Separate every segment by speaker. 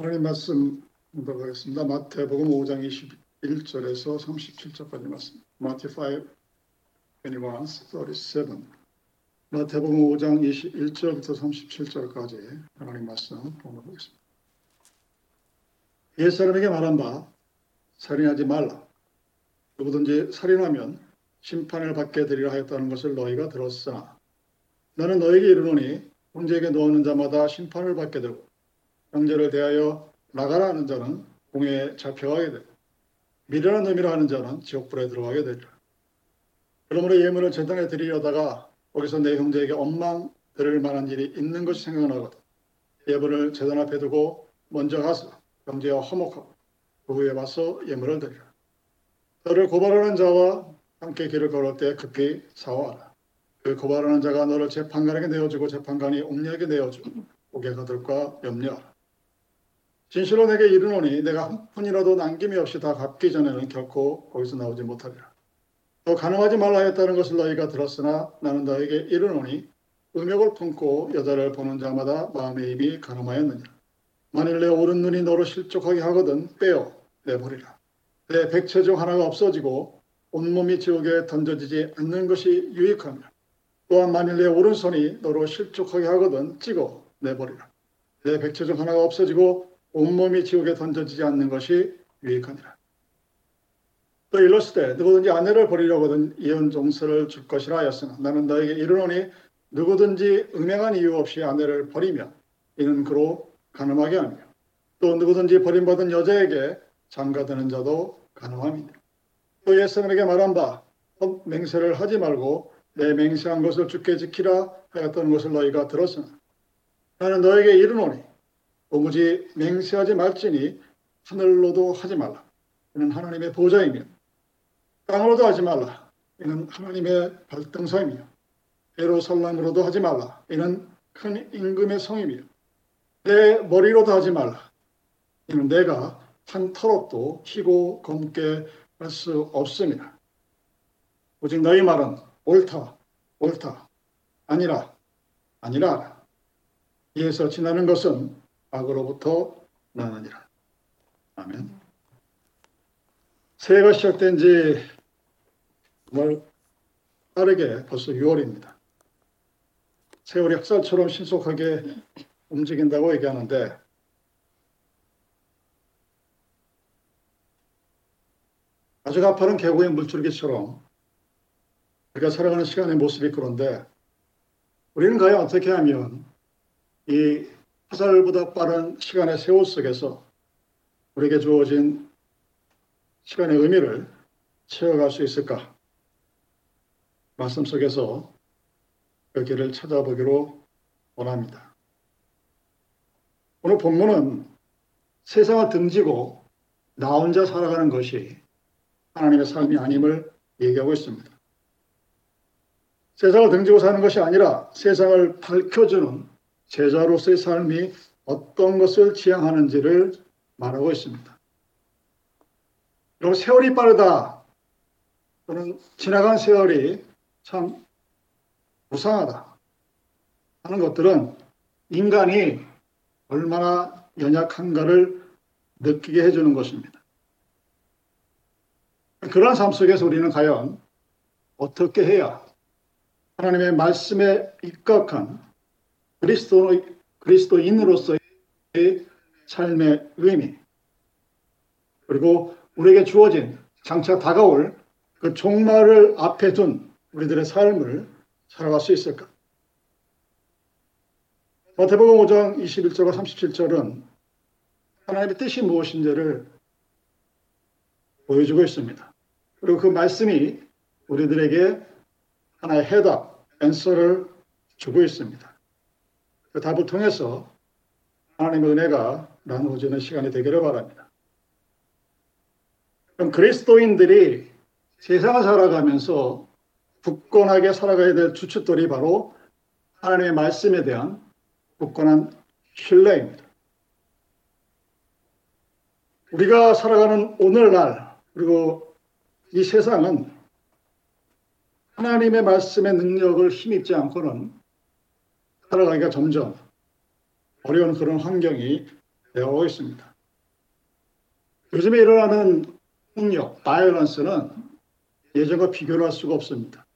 Speaker 1: 하나님 말씀 공부하겠습니다. 마태복음 5장 21절에서 37절까지 말씀. 마태 5, 21, 37. 마태복음 5장 21절부터 37절까지 하나님 말씀 공부하겠습니다. 옛 사람에게 말한 바 살인하지 말라. 누구든지 살인하면 심판을 받게 되리라 하였다는 것을 너희가 들었으나 나는 너에게 이르노니 혼자에게 놓는 자마다 심판을 받게 되고 형제를 대하여 나가라 하는 자는 공에 잡혀가게 되고 미련한 놈이라 하는 자는 지옥불에 들어가게 되리라. 그러므로 예물을 재단에 드리려다가 거기서 내 형제에게 원망 들을 만한 일이 있는 것이 생각나거든. 예물을 재단 앞에 두고 먼저 가서 형제와 화목하고 그 후에 와서 예물을 드리라. 너를 고발하는 자와 함께 길을 걸을 때 급히 사와라. 그 고발하는 자가 너를 재판관에게 내어주고 재판관이 옥리에게 내어주고 옥에 거들과 염려하라. 진실로 내게 이르노니 내가 한 푼이라도 남김이 없이 다 갚기 전에는 결코 거기서 나오지 못하리라. 또 가능하지 말라 했다는 것을 너희가 들었으나 나는 너에게 이르노니 음욕을 품고 여자를 보는 자마다 마음의 입이 가늠하였느니라. 만일 내 오른 눈이 너로 실족하게 하거든 빼어 내버리라. 내 백체 중 하나가 없어지고 온몸이 지옥에 던져지지 않는 것이 유익하며 또한 만일 내 오른손이 너로 실족하게 하거든 찍어 내버리라. 내 백체 중 하나가 없어지고 온몸이 지옥에 던져지지 않는 것이 유익하니라. 또 일렀을 때 누구든지 아내를 버리려거든 이혼 종서를 줄 것이라 하였으나 나는 너에게 이르노니 누구든지 음행한 이유 없이 아내를 버리면 이는 그로 가늠하게 하며 또 누구든지 버림받은 여자에게 장가드는 자도 가늠함이니라. 또 옛사람에게 말한 바 맹세를 하지 말고 내 맹세한 것을 주께 지키라 하였던 것을 너희가 들었으나 나는 너에게 이르노니 오무지 맹세하지 말지니 하늘로도 하지 말라. 이는 하나님의 보좌이며 땅으로도 하지 말라. 이는 하나님의 발등사이며 예루살렘으로도 하지 말라. 이는 큰 임금의 성이며 내 머리로도 하지 말라. 이는 내가 한 털옷도 희고 검게 할 수 없음이라. 오직 너희 말은 옳다, 옳다, 아니라, 아니라. 이에서 지나는 것은 악으로부터 나느니라. 아멘. 새해가 시작된 지 정말 빠르게 벌써 6월입니다. 세월이 학살처럼 신속하게 움직인다고 얘기하는데 아주 가파른 계곡의 물줄기처럼 우리가 살아가는 시간의 모습이 그런데 우리는 과연 어떻게 하면 이 화살보다 빠른 시간의 세월 속에서 우리에게 주어진 시간의 의미를 채워갈 수 있을까? 말씀 속에서 그 길을 찾아보기로 원합니다. 오늘 본문은 세상을 등지고 나 혼자 살아가는 것이 하나님의 삶이 아님을 얘기하고 있습니다. 세상을 등지고 사는 것이 아니라 세상을 밝혀주는 제자로서의 삶이 어떤 것을 지향하는지를 말하고 있습니다. 여러분, 세월이 빠르다. 또는 지나간 세월이 참 무상하다. 하는 것들은 인간이 얼마나 연약한가를 느끼게 해주는 것입니다. 그러한 삶 속에서 우리는 과연 어떻게 해야 하나님의 말씀에 입각한 그리스도, 그리스도인으로서의 삶의 의미, 그리고 우리에게 주어진 장차 다가올 그 종말을 앞에 둔 우리들의 삶을 살아갈 수 있을까? 마태복음 5장 21절과 37절은 하나님의 뜻이 무엇인지를 보여주고 있습니다. 그리고 그 말씀이 우리들에게 하나의 해답, 앤서를 주고 있습니다. 그 답을 통해서 하나님의 은혜가 나누어지는 시간이 되기를 바랍니다. 그럼 그리스도인들이 세상을 살아가면서 굳건하게 살아가야 될 주춧돌이 바로 하나님의 말씀에 대한 굳건한 신뢰입니다. 우리가 살아가는 오늘날 그리고 이 세상은 하나님의 말씀의 능력을 힘입지 않고는 살아가기가 점점 어려운 그런 환경이 되어오고 있습니다. 요즘에 일어나는 폭력, 바이올런스는 예전과 비교를 할 수가 없습니다.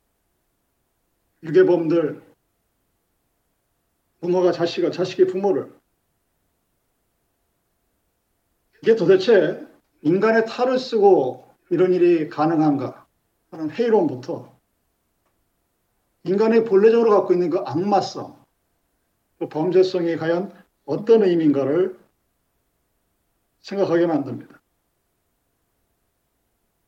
Speaker 1: 유괴범들, 부모가 자식을, 자식이 부모를 이게 도대체 인간의 탈을 쓰고 이런 일이 가능한가 하는 회의론부터 인간의 본래적으로 갖고 있는 그 악마성, 그 범죄성이 과연 어떤 의미인가를 생각하게 만듭니다.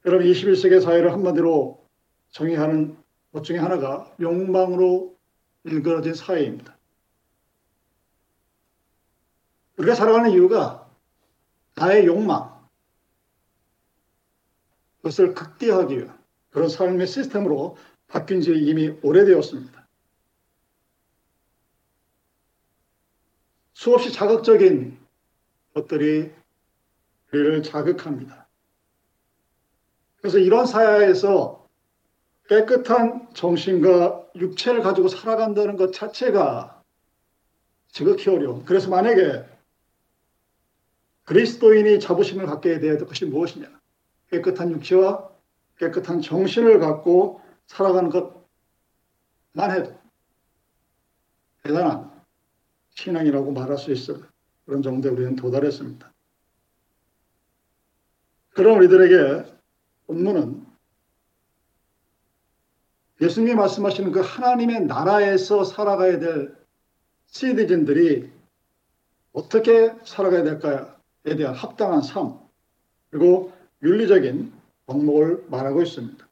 Speaker 1: 여러분 21세기 사회를 한마디로 정의하는 것 중에 하나가 욕망으로 일그러진 사회입니다. 우리가 살아가는 이유가 나의 욕망, 그것을 극대화하기 위한 그런 삶의 시스템으로 바뀐 지 이미 오래되었습니다. 수없이 자극적인 것들이 우리를 자극합니다. 그래서 이런 사회에서 깨끗한 정신과 육체를 가지고 살아간다는 것 자체가 지극히 어려운. 그래서 만약에 그리스도인이 자부심을 갖게 되어야 될 것이 무엇이냐? 깨끗한 육체와 깨끗한 정신을 갖고 살아가는 것만 해도 대단한 신앙이라고 말할 수 있을 그런 정도에 우리는 도달했습니다. 그럼 우리들에게 본문은 예수님이 말씀하시는 그 하나님의 나라에서 살아가야 될 시디즌들이 어떻게 살아가야 될까에 대한 합당한 삶 그리고 윤리적인 덕목을 말하고 있습니다.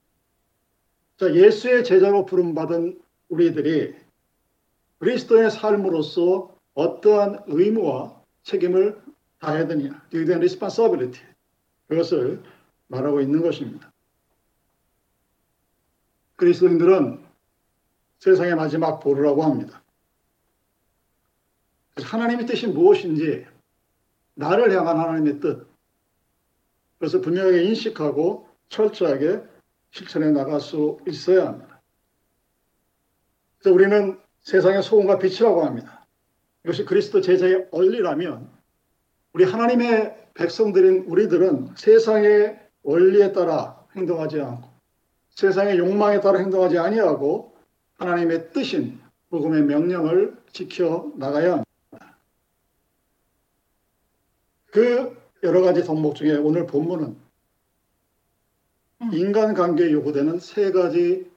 Speaker 1: 자, 예수의 제자로 부름받은 우리들이 그리스도의 삶으로서 어떠한 의무와 책임을 다해야 되느냐, duty and responsibility 그것을 말하고 있는 것입니다. 그리스도인들은 세상의 마지막 보루라고 합니다. 하나님의 뜻이 무엇인지 나를 향한 하나님의 뜻 그것을 분명하게 인식하고 철저하게 실천해 나갈 수 있어야 합니다. 그래서 우리는 세상의 소금과 빛이라고 합니다. 이것이 그리스도 제자의 원리라면 우리 하나님의 백성들인 우리들은 세상의 원리에 따라 행동하지 않고 세상의 욕망에 따라 행동하지 아니하고 하나님의 뜻인 복음의 명령을 지켜 나가야 합니다. 그 여러 가지 덕목 중에 오늘 본문은 인간관계에 요구되는 세 가지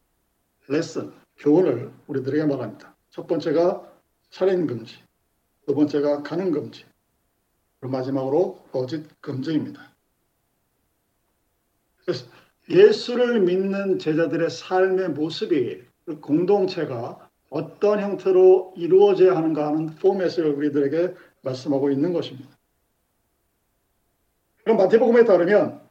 Speaker 1: 레슨, 교훈을 우리들에게 말합니다. 첫 번째가 살인 금지, 두 번째가 가는 금지, 그리고 마지막으로 거짓 금지입니다. 그래서 예수를 믿는 제자들의 삶의 모습이 그 공동체가 어떤 형태로 이루어져야 하는가 하는 포맷을 우리들에게 말씀하고 있는 것입니다. 그럼 마태복음에 따르면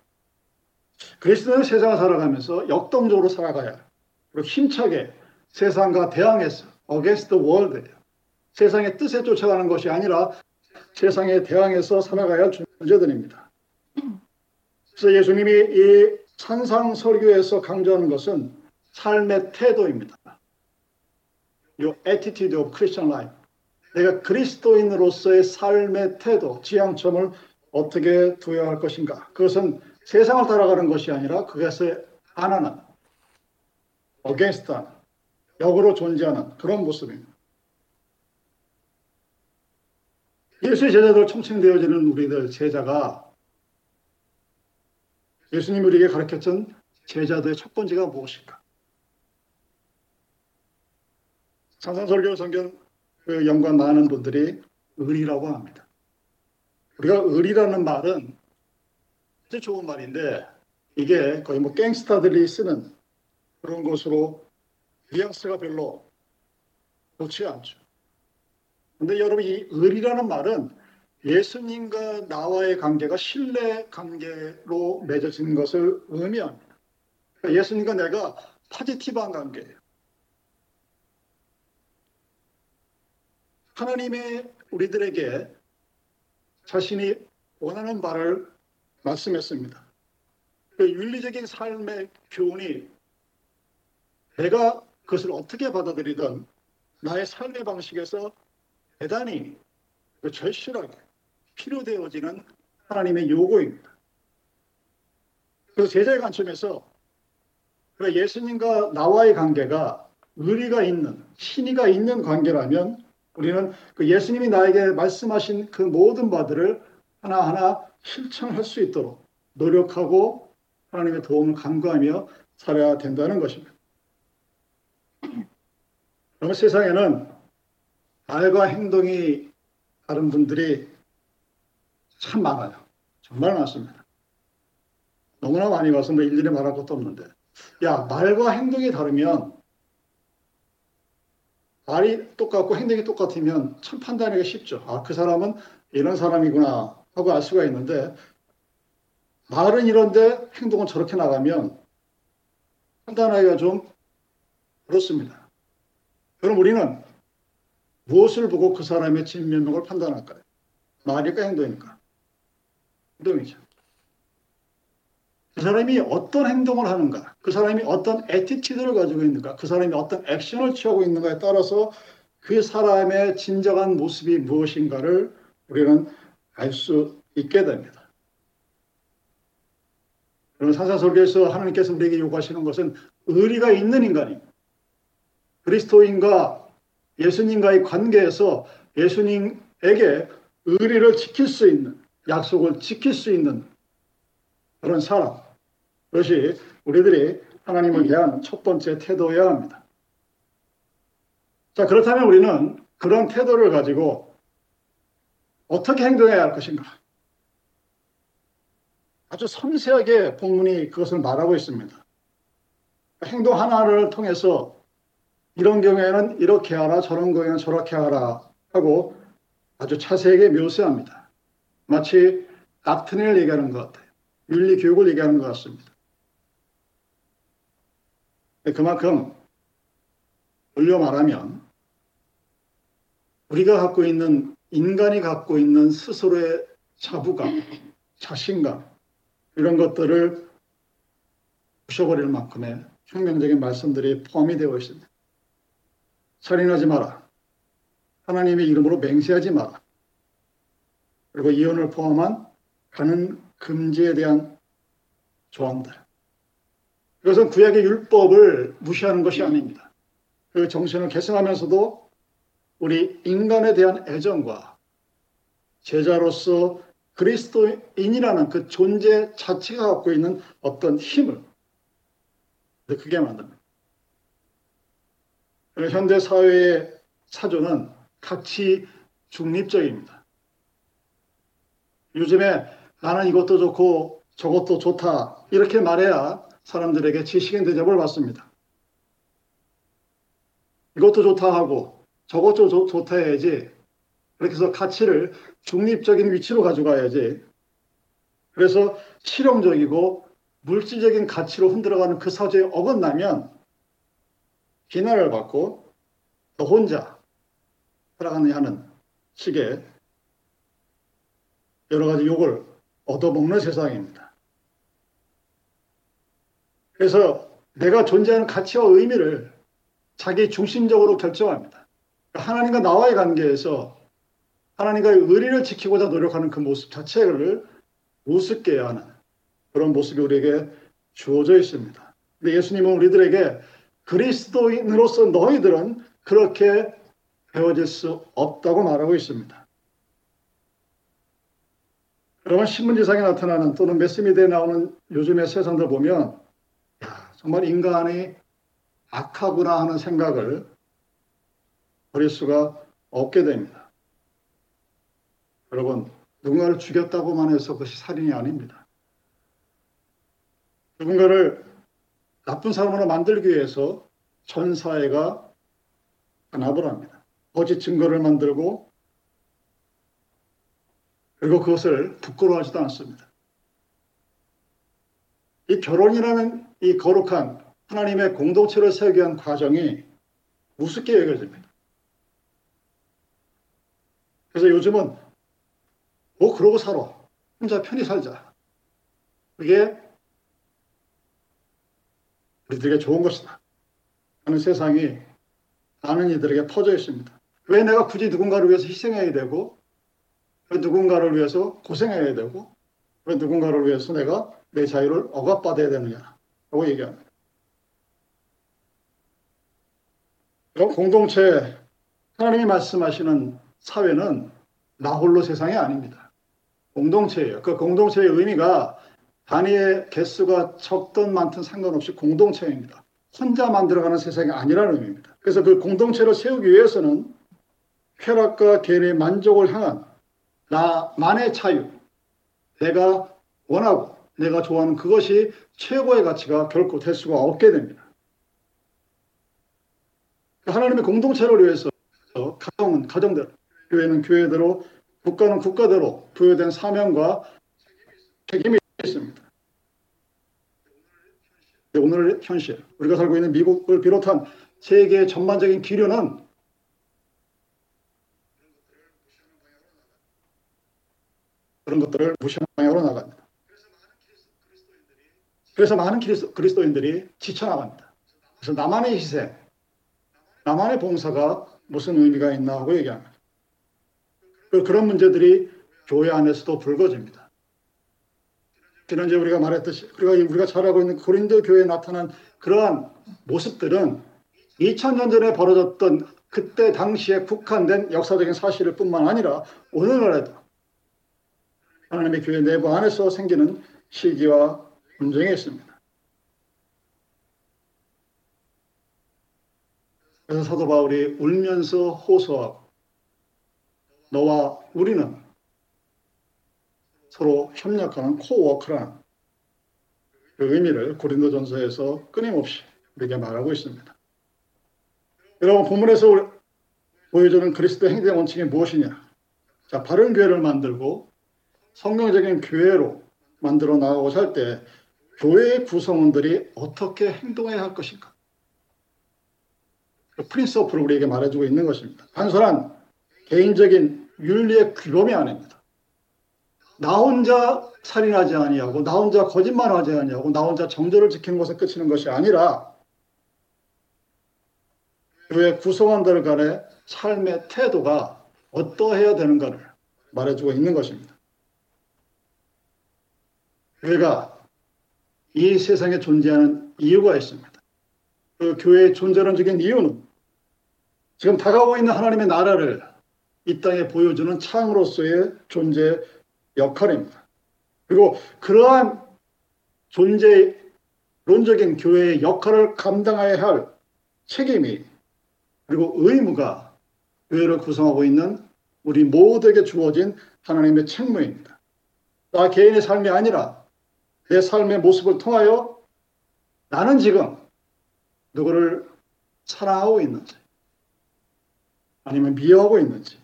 Speaker 1: 그리스도는 세상을 살아가면서 역동적으로 살아가야 그리고 힘차게 세상과 대항해서 against the world예요. 세상의 뜻에 쫓아가는 것이 아니라 세상에 대항해서 살아가야 할 존재들입니다. 그래서 예수님이 이 산상설교에서 강조하는 것은 삶의 태도입니다. 요 attitude of Christian life. 내가 그리스도인으로서의 삶의 태도, 지향점을 어떻게 두어야 할 것인가. 그것은 세상을 따라가는 것이 아니라 그것에 반하는, against 역으로 존재하는 그런 모습입니다. 예수의 제자들 총칭되어지는 우리들 제자가 예수님 우리에게 가르쳤던 제자들의 첫 번째가 무엇일까? 상상설교 성경 그 연관 많은 분들이 의리라고 합니다. 우리가 의리라는 말은 아주 좋은 말인데 이게 거의 뭐 갱스타들이 쓰는 그런 것으로 뉘앙스가 별로 좋지 않죠. 근데 여러분 이 의리라는 말은 예수님과 나와의 관계가 신뢰 관계로 맺어진 것을 의미합니다. 그러니까 예수님과 내가 파지티브한 관계예요. 하나님의 우리들에게 자신이 원하는 바를 말씀했습니다. 그 윤리적인 삶의 교훈이 내가 그것을 어떻게 받아들이든 나의 삶의 방식에서 대단히 그 절실하게 필요되어지는 하나님의 요구입니다. 그래서 제자의 관점에서 예수님과 나와의 관계가 의리가 있는 신의가 있는 관계라면 우리는 그 예수님이 나에게 말씀하신 그 모든 바들을 하나하나 실천할 수 있도록 노력하고 하나님의 도움을 간구하며 살아야 된다는 것입니다. 그러면 세상에는 말과 행동이 다른 분들이 참 많아요. 정말 많습니다. 너무나 많이 와서 뭐 일일이 말할 것도 없는데. 야, 말과 행동이 다르면 말이 똑같고 행동이 똑같으면 참 판단하기가 쉽죠. 아, 그 사람은 이런 사람이구나 하고 알 수가 있는데 말은 이런데 행동은 저렇게 나가면 판단하기가 좀 그렇습니다. 그럼 우리는 무엇을 보고 그 사람의 진면목을 판단할까요? 말일까 행동일까? 행동이죠. 그 사람이 어떤 행동을 하는가, 그 사람이 어떤 attitude를 가지고 있는가, 그 사람이 어떤 액션을 취하고 있는가에 따라서 그 사람의 진정한 모습이 무엇인가를 우리는 알 수 있게 됩니다. 그러면 사사설교에서 하나님께서 우리에게 요구하시는 것은 의리가 있는 인간입니다. 그리스도인과 예수님과의 관계에서 예수님에게 의리를 지킬 수 있는 약속을 지킬 수 있는 그런 사람. 그것이 우리들이 하나님을 대한 첫 번째 태도여야 합니다. 자, 그렇다면 우리는 그런 태도를 가지고 어떻게 행동해야 할 것인가? 아주 섬세하게 본문이 그것을 말하고 있습니다. 행동 하나를 통해서 이런 경우에는 이렇게 하라, 저런 경우에는 저렇게 하라 하고 아주 자세하게 묘사합니다. 마치 닥트린을 얘기하는 것 같아요. 윤리 교육을 얘기하는 것 같습니다. 그만큼 돌려 말하면 우리가 갖고 있는 인간이 갖고 있는 스스로의 자부감, 자신감 이런 것들을 부셔버릴 만큼의 혁명적인 말씀들이 포함이 되어 있습니다. 살인하지 마라. 하나님의 이름으로 맹세하지 마라. 그리고 이혼을 포함한 가는 금지에 대한 조항들. 이것은 구약의 율법을 무시하는 것이 아닙니다. 그 정신을 계승하면서도 우리 인간에 대한 애정과 제자로서 그리스도인이라는 그 존재 자체가 갖고 있는 어떤 힘을 크게 만듭니다. 현대 사회의 사조는 가치 중립적입니다. 요즘에 나는 이것도 좋고 저것도 좋다 이렇게 말해야 사람들에게 지식인 대접을 받습니다. 이것도 좋다 하고 저것도 좋, 좋다 해야지 그렇게 해서 가치를 중립적인 위치로 가져가야지 그래서 실용적이고 물질적인 가치로 흔들어가는 그 사조에 어긋나면 비난을 받고 너 혼자 살아가느냐 하는 식의 여러 가지 욕을 얻어먹는 세상입니다. 그래서 내가 존재하는 가치와 의미를 자기 중심적으로 결정합니다. 그러니까 하나님과 나와의 관계에서 하나님과의 의리를 지키고자 노력하는 그 모습 자체를 우습게 하는 그런 모습이 우리에게 주어져 있습니다. 근데 예수님은 우리들에게 그리스도인으로서 너희들은 그렇게 배워질 수 없다고 말하고 있습니다. 여러분 신문지상에 나타나는 또는 매스미디어에 나오는 요즘의 세상들 보면 야, 정말 인간이 악하구나 하는 생각을 버릴 수가 없게 됩니다. 여러분 누군가를 죽였다고만 해서 그것이 살인이 아닙니다. 누군가를 나쁜 사람으로 만들기 위해서 전 사회가 단합을 합니다. 거짓 증거를 만들고 그리고 그것을 부끄러워하지도 않습니다. 이 결혼이라는 이 거룩한 하나님의 공동체를 세우기 위한 과정이 우습게 여겨집니다. 그래서 요즘은 뭐 그러고 살아. 혼자 편히 살자. 그게 우리들에게 좋은 것이다. 하는 세상이 많은 이들에게 퍼져 있습니다. 왜 내가 굳이 누군가를 위해서 희생해야 되고 왜 누군가를 위해서 고생해야 되고 왜 누군가를 위해서 내가 내 자유를 억압받아야 되느냐라고 얘기합니다. 공동체 하나님이 말씀하시는 사회는 나 홀로 세상이 아닙니다. 공동체예요. 그 공동체의 의미가 단위의 개수가 적든 많든 상관없이 공동체입니다. 혼자 만들어가는 세상이 아니라는 의미입니다. 그래서 그 공동체를 세우기 위해서는 쾌락과 개인의 만족을 향한 나만의 자유, 내가 원하고 내가 좋아하는 그것이 최고의 가치가 결코 될 수가 없게 됩니다. 하나님의 공동체를 위해서 가정은 가정대로, 교회는 교회대로, 국가는 국가대로 부여된 사명과 책임이 있습니다. 오늘 현실, 우리가 살고 있는 미국을 비롯한 세계의 전반적인 기류는 그런 것들을 무시하는 방향으로 나갑니다. 그래서 많은 그리스도인들이 지쳐나갑니다. 그래서 나만의 희생, 나만의 봉사가 무슨 의미가 있나 하고 얘기합니다. 그, 그런 문제들이 교회 안에서도 불거집니다. 지난주에 우리가 말했듯이 우리가 우리가 잘 알고 있는 고린도 교회에 나타난 그러한 모습들은 2000년 전에 벌어졌던 그때 당시에 국한된 역사적인 사실을 뿐만 아니라 오늘날에도 하나님의 교회 내부 안에서 생기는 시기와 분쟁이 있습니다. 그래서 사도 바울이 울면서 호소하고 너와 우리는 서로 협력하는 코워크라는 그 의미를 고린도전서에서 끊임없이 우리에게 말하고 있습니다. 여러분 본문에서 보여주는 그리스도 행대 원칙이 무엇이냐? 자, 바른 교회를 만들고 성경적인 교회로 만들어 나가고자 할 때 교회의 구성원들이 어떻게 행동해야 할 것인가? 그 프린서프를 우리에게 말해주고 있는 것입니다. 단순한 개인적인 윤리의 규범이 아닙니다. 나 혼자 살인하지 아니하고 나 혼자 거짓말하지 아니하고 나 혼자 정절을 지키는 것에 그치는 것이 아니라 교회 구성원들 간의 삶의 태도가 어떠해야 되는가를 말해주고 있는 것입니다. 교회가 이 세상에 존재하는 이유가 있습니다. 그 교회의 존재론적인 이유는 지금 다가오고 있는 하나님의 나라를 이 땅에 보여주는 창으로서의 존재 역할입니다. 그리고 그러한 존재론적인 교회의 역할을 감당해야 할 책임이 그리고 의무가 교회를 구성하고 있는 우리 모두에게 주어진 하나님의 책무입니다. 나 개인의 삶이 아니라 내 삶의 모습을 통하여 나는 지금 누구를 사랑하고 있는지 아니면 미워하고 있는지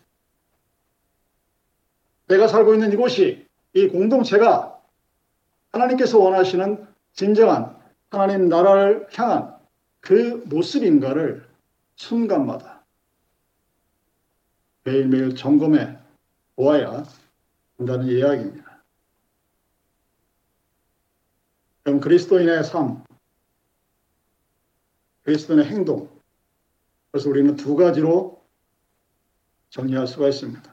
Speaker 1: 내가 살고 있는 이곳이 이 공동체가 하나님께서 원하시는 진정한 하나님 나라를 향한 그 모습인가를 순간마다 매일매일 점검해 보아야 한다는 이야기입니다. 그럼 그리스도인의 삶, 그리스도인의 행동, 그래서 우리는 두 가지로 정리할 수가 있습니다.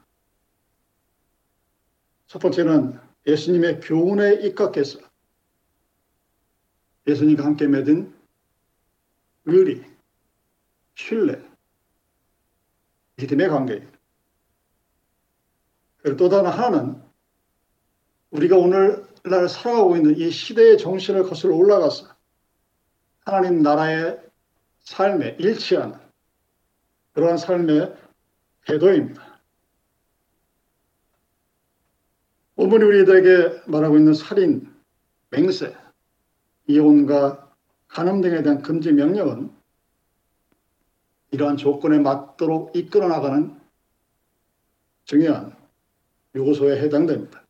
Speaker 1: 첫 번째는 예수님의 교훈에 입각해서 예수님과 함께 맺은 의리, 신뢰, 믿음의 관계입니다. 그리고 또 다른 하나는 우리가 오늘날 살아가고 있는 이 시대의 정신을 거슬러 올라가서 하나님 나라의 삶에 일치하는 그러한 삶의 태도입니다. 오늘이 우리들에게 말하고 있는 살인, 맹세, 이혼과 간음 등에 대한 금지 명령은 이러한 조건에 맞도록 이끌어 나가는 중요한 요소에 해당됩니다.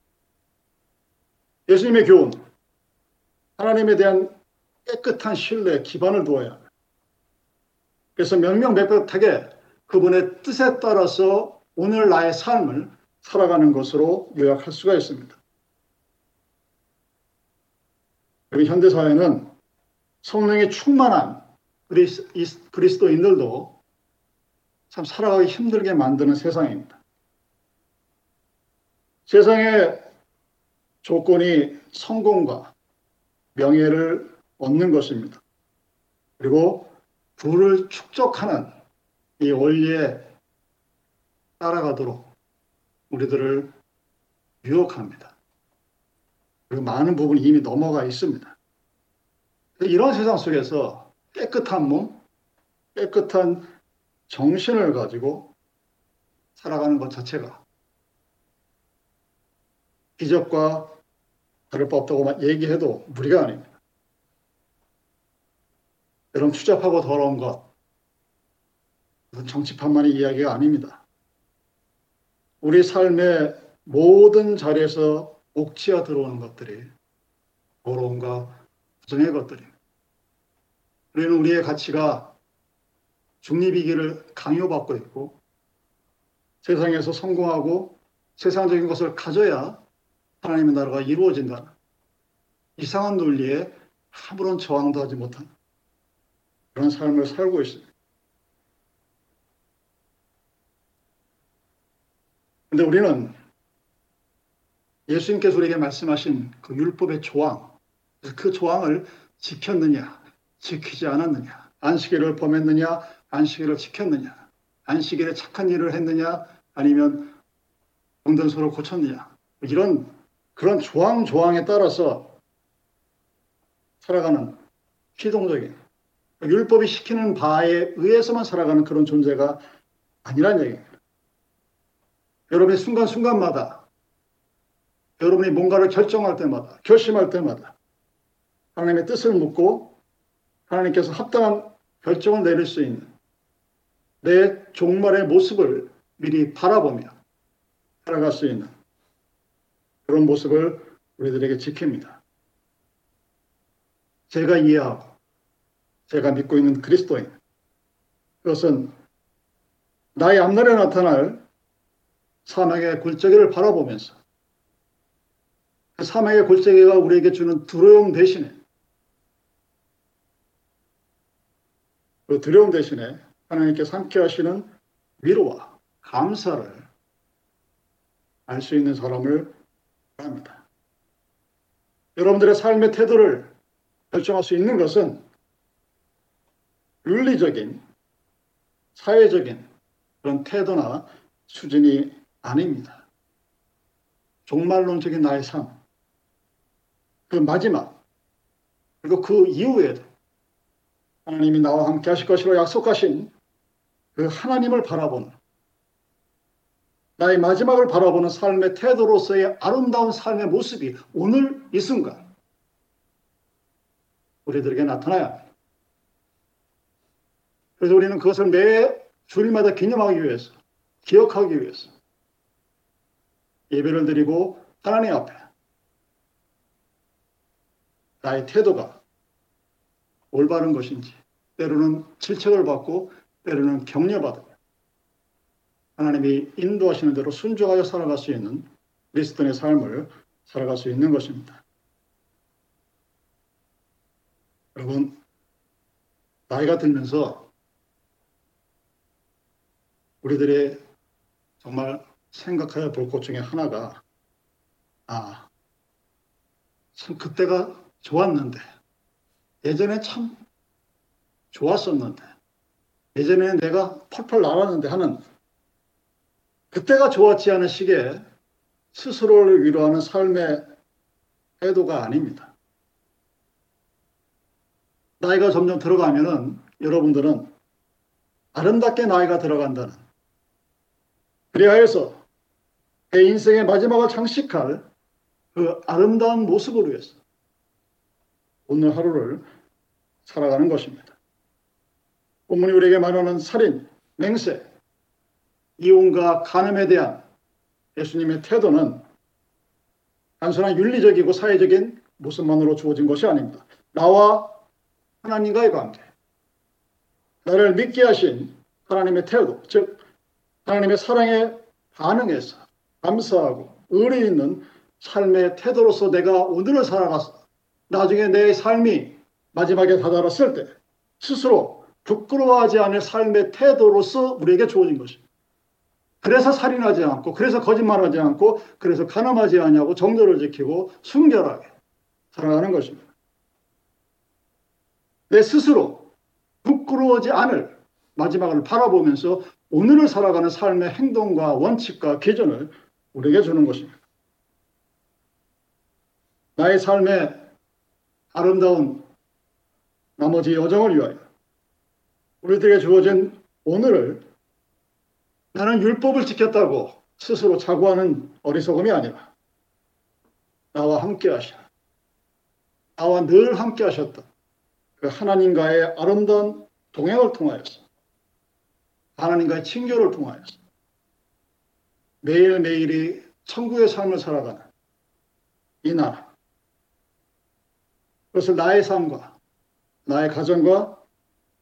Speaker 1: 예수님의 교훈, 하나님에 대한 깨끗한 신뢰 기반을 두어야. 그래서 명명백백하게 그분의 뜻에 따라서 오늘 나의 삶을 살아가는 것으로 요약할 수가 있습니다. 우리 현대사회는 성령이 충만한 그리스도인들도 참 살아가기 힘들게 만드는 세상입니다. 세상의 조건이 성공과 명예를 얻는 것입니다. 그리고 부를 축적하는 이 원리에 따라가도록 우리들을 유혹합니다. 그리고 많은 부분이 이미 넘어가 있습니다. 이런 세상 속에서 깨끗한 몸, 깨끗한 정신을 가지고 살아가는 것 자체가 기적과 다를 바 없다고 얘기해도 무리가 아닙니다. 여러분 추잡하고 더러운 것, 정치판만의 이야기가 아닙니다. 우리 삶의 모든 자리에서 옥치어 들어오는 것들이 더러움과 부정의 것들입니다. 우리는 우리의 가치가 중립이기를 강요받고 있고 세상에서 성공하고 세상적인 것을 가져야 하나님의 나라가 이루어진다는 이상한 논리에 아무런 저항도 하지 못한 그런 삶을 살고 있습니다. 근데 우리는 예수님께서 우리에게 말씀하신 그 율법의 조항, 그 조항을 지켰느냐, 지키지 않았느냐, 안식일을 범했느냐, 안식일을 지켰느냐, 안식일에 착한 일을 했느냐, 아니면 공든소를 고쳤느냐, 이런 그런 조항 조항에 따라서 살아가는 피동적인 율법이 시키는 바에 의해서만 살아가는 그런 존재가 아니란 얘기입니다. 여러분의 순간순간마다 여러분이 뭔가를 결정할 때마다 결심할 때마다 하나님의 뜻을 묻고 하나님께서 합당한 결정을 내릴 수 있는 내 종말의 모습을 미리 바라보며 살아갈 수 있는 그런 모습을 우리들에게 지킵니다. 제가 이해하고 제가 믿고 있는 그리스도인 그것은 나의 앞날에 나타날 사망의 굴절기를 바라보면서 그 사망의 굴절기가 우리에게 주는 두려움 대신에 그 두려움 대신에 하나님께 삼게 하시는 위로와 감사를 알 수 있는 사람을 합니다. 여러분들의 삶의 태도를 결정할 수 있는 것은 윤리적인, 사회적인 그런 태도나 수준이 아닙니다. 종말론적인 나의 삶, 그 마지막, 그리고 그 이후에도 하나님이 나와 함께 하실 것이라고 약속하신 그 하나님을 바라보는 나의 마지막을 바라보는 삶의 태도로서의 아름다운 삶의 모습이 오늘 이 순간 우리들에게 나타나야 합니다. 그래서 우리는 그것을 매 주일마다 기념하기 위해서, 기억하기 위해서 예배를 드리고 하나님 앞에 나의 태도가 올바른 것인지 때로는 질책을 받고 때로는 격려받으며 하나님이 인도하시는 대로 순종하여 살아갈 수 있는 그리스도의 삶을 살아갈 수 있는 것입니다. 여러분, 나이가 들면서 우리들의 정말 생각해야 볼것 중에 하나가, 아, 참 그때가 좋았는데, 예전에 참 좋았었는데, 예전에는 내가 펄펄 날았는데 하는 그때가 좋았지 않은 시기에 스스로를 위로하는 삶의 태도가 아닙니다. 나이가 점점 들어가면은 여러분들은 아름답게 나이가 들어간다는 그리하여서 내 인생의 마지막을 장식할 그 아름다운 모습을 위해서 오늘 하루를 살아가는 것입니다. 본문이 우리에게 말하는 살인, 맹세, 이혼과 간음에 대한 예수님의 태도는 단순한 윤리적이고 사회적인 모습만으로 주어진 것이 아닙니다. 나와 하나님과의 관계, 나를 믿게 하신 하나님의 태도, 즉 하나님의 사랑에 반응해서 감사하고 의리 있는 삶의 태도로서 내가 오늘을 살아가서 나중에 내 삶이 마지막에 다다랐을 때 스스로 부끄러워하지 않을 삶의 태도로서 우리에게 주어진 것입니다. 그래서 살인하지 않고, 그래서 거짓말하지 않고, 그래서 가늠하지 않냐고 정도를 지키고 순결하게 살아가는 것입니다. 내 스스로 부끄러워지 않을 마지막을 바라보면서 오늘을 살아가는 삶의 행동과 원칙과 기준을 우리에게 주는 것입니다. 나의 삶의 아름다운 나머지 여정을 위하여 우리들에게 주어진 오늘을 나는 율법을 지켰다고 스스로 자부하는 어리석음이 아니라 나와 함께 하신 나와 늘 함께 하셨던 그 하나님과의 아름다운 동행을 통하여서 하나님과의 친교를 통하여서 매일매일이 천국의 삶을 살아가는 이 나라 그것을 나의 삶과 나의 가정과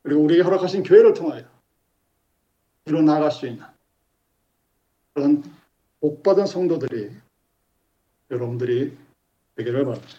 Speaker 1: 그리고 우리에게 허락하신 교회를 통하여 이루 나갈 수 있는 그런 복받은 성도들이 여러분들이 되기를 바랍니다.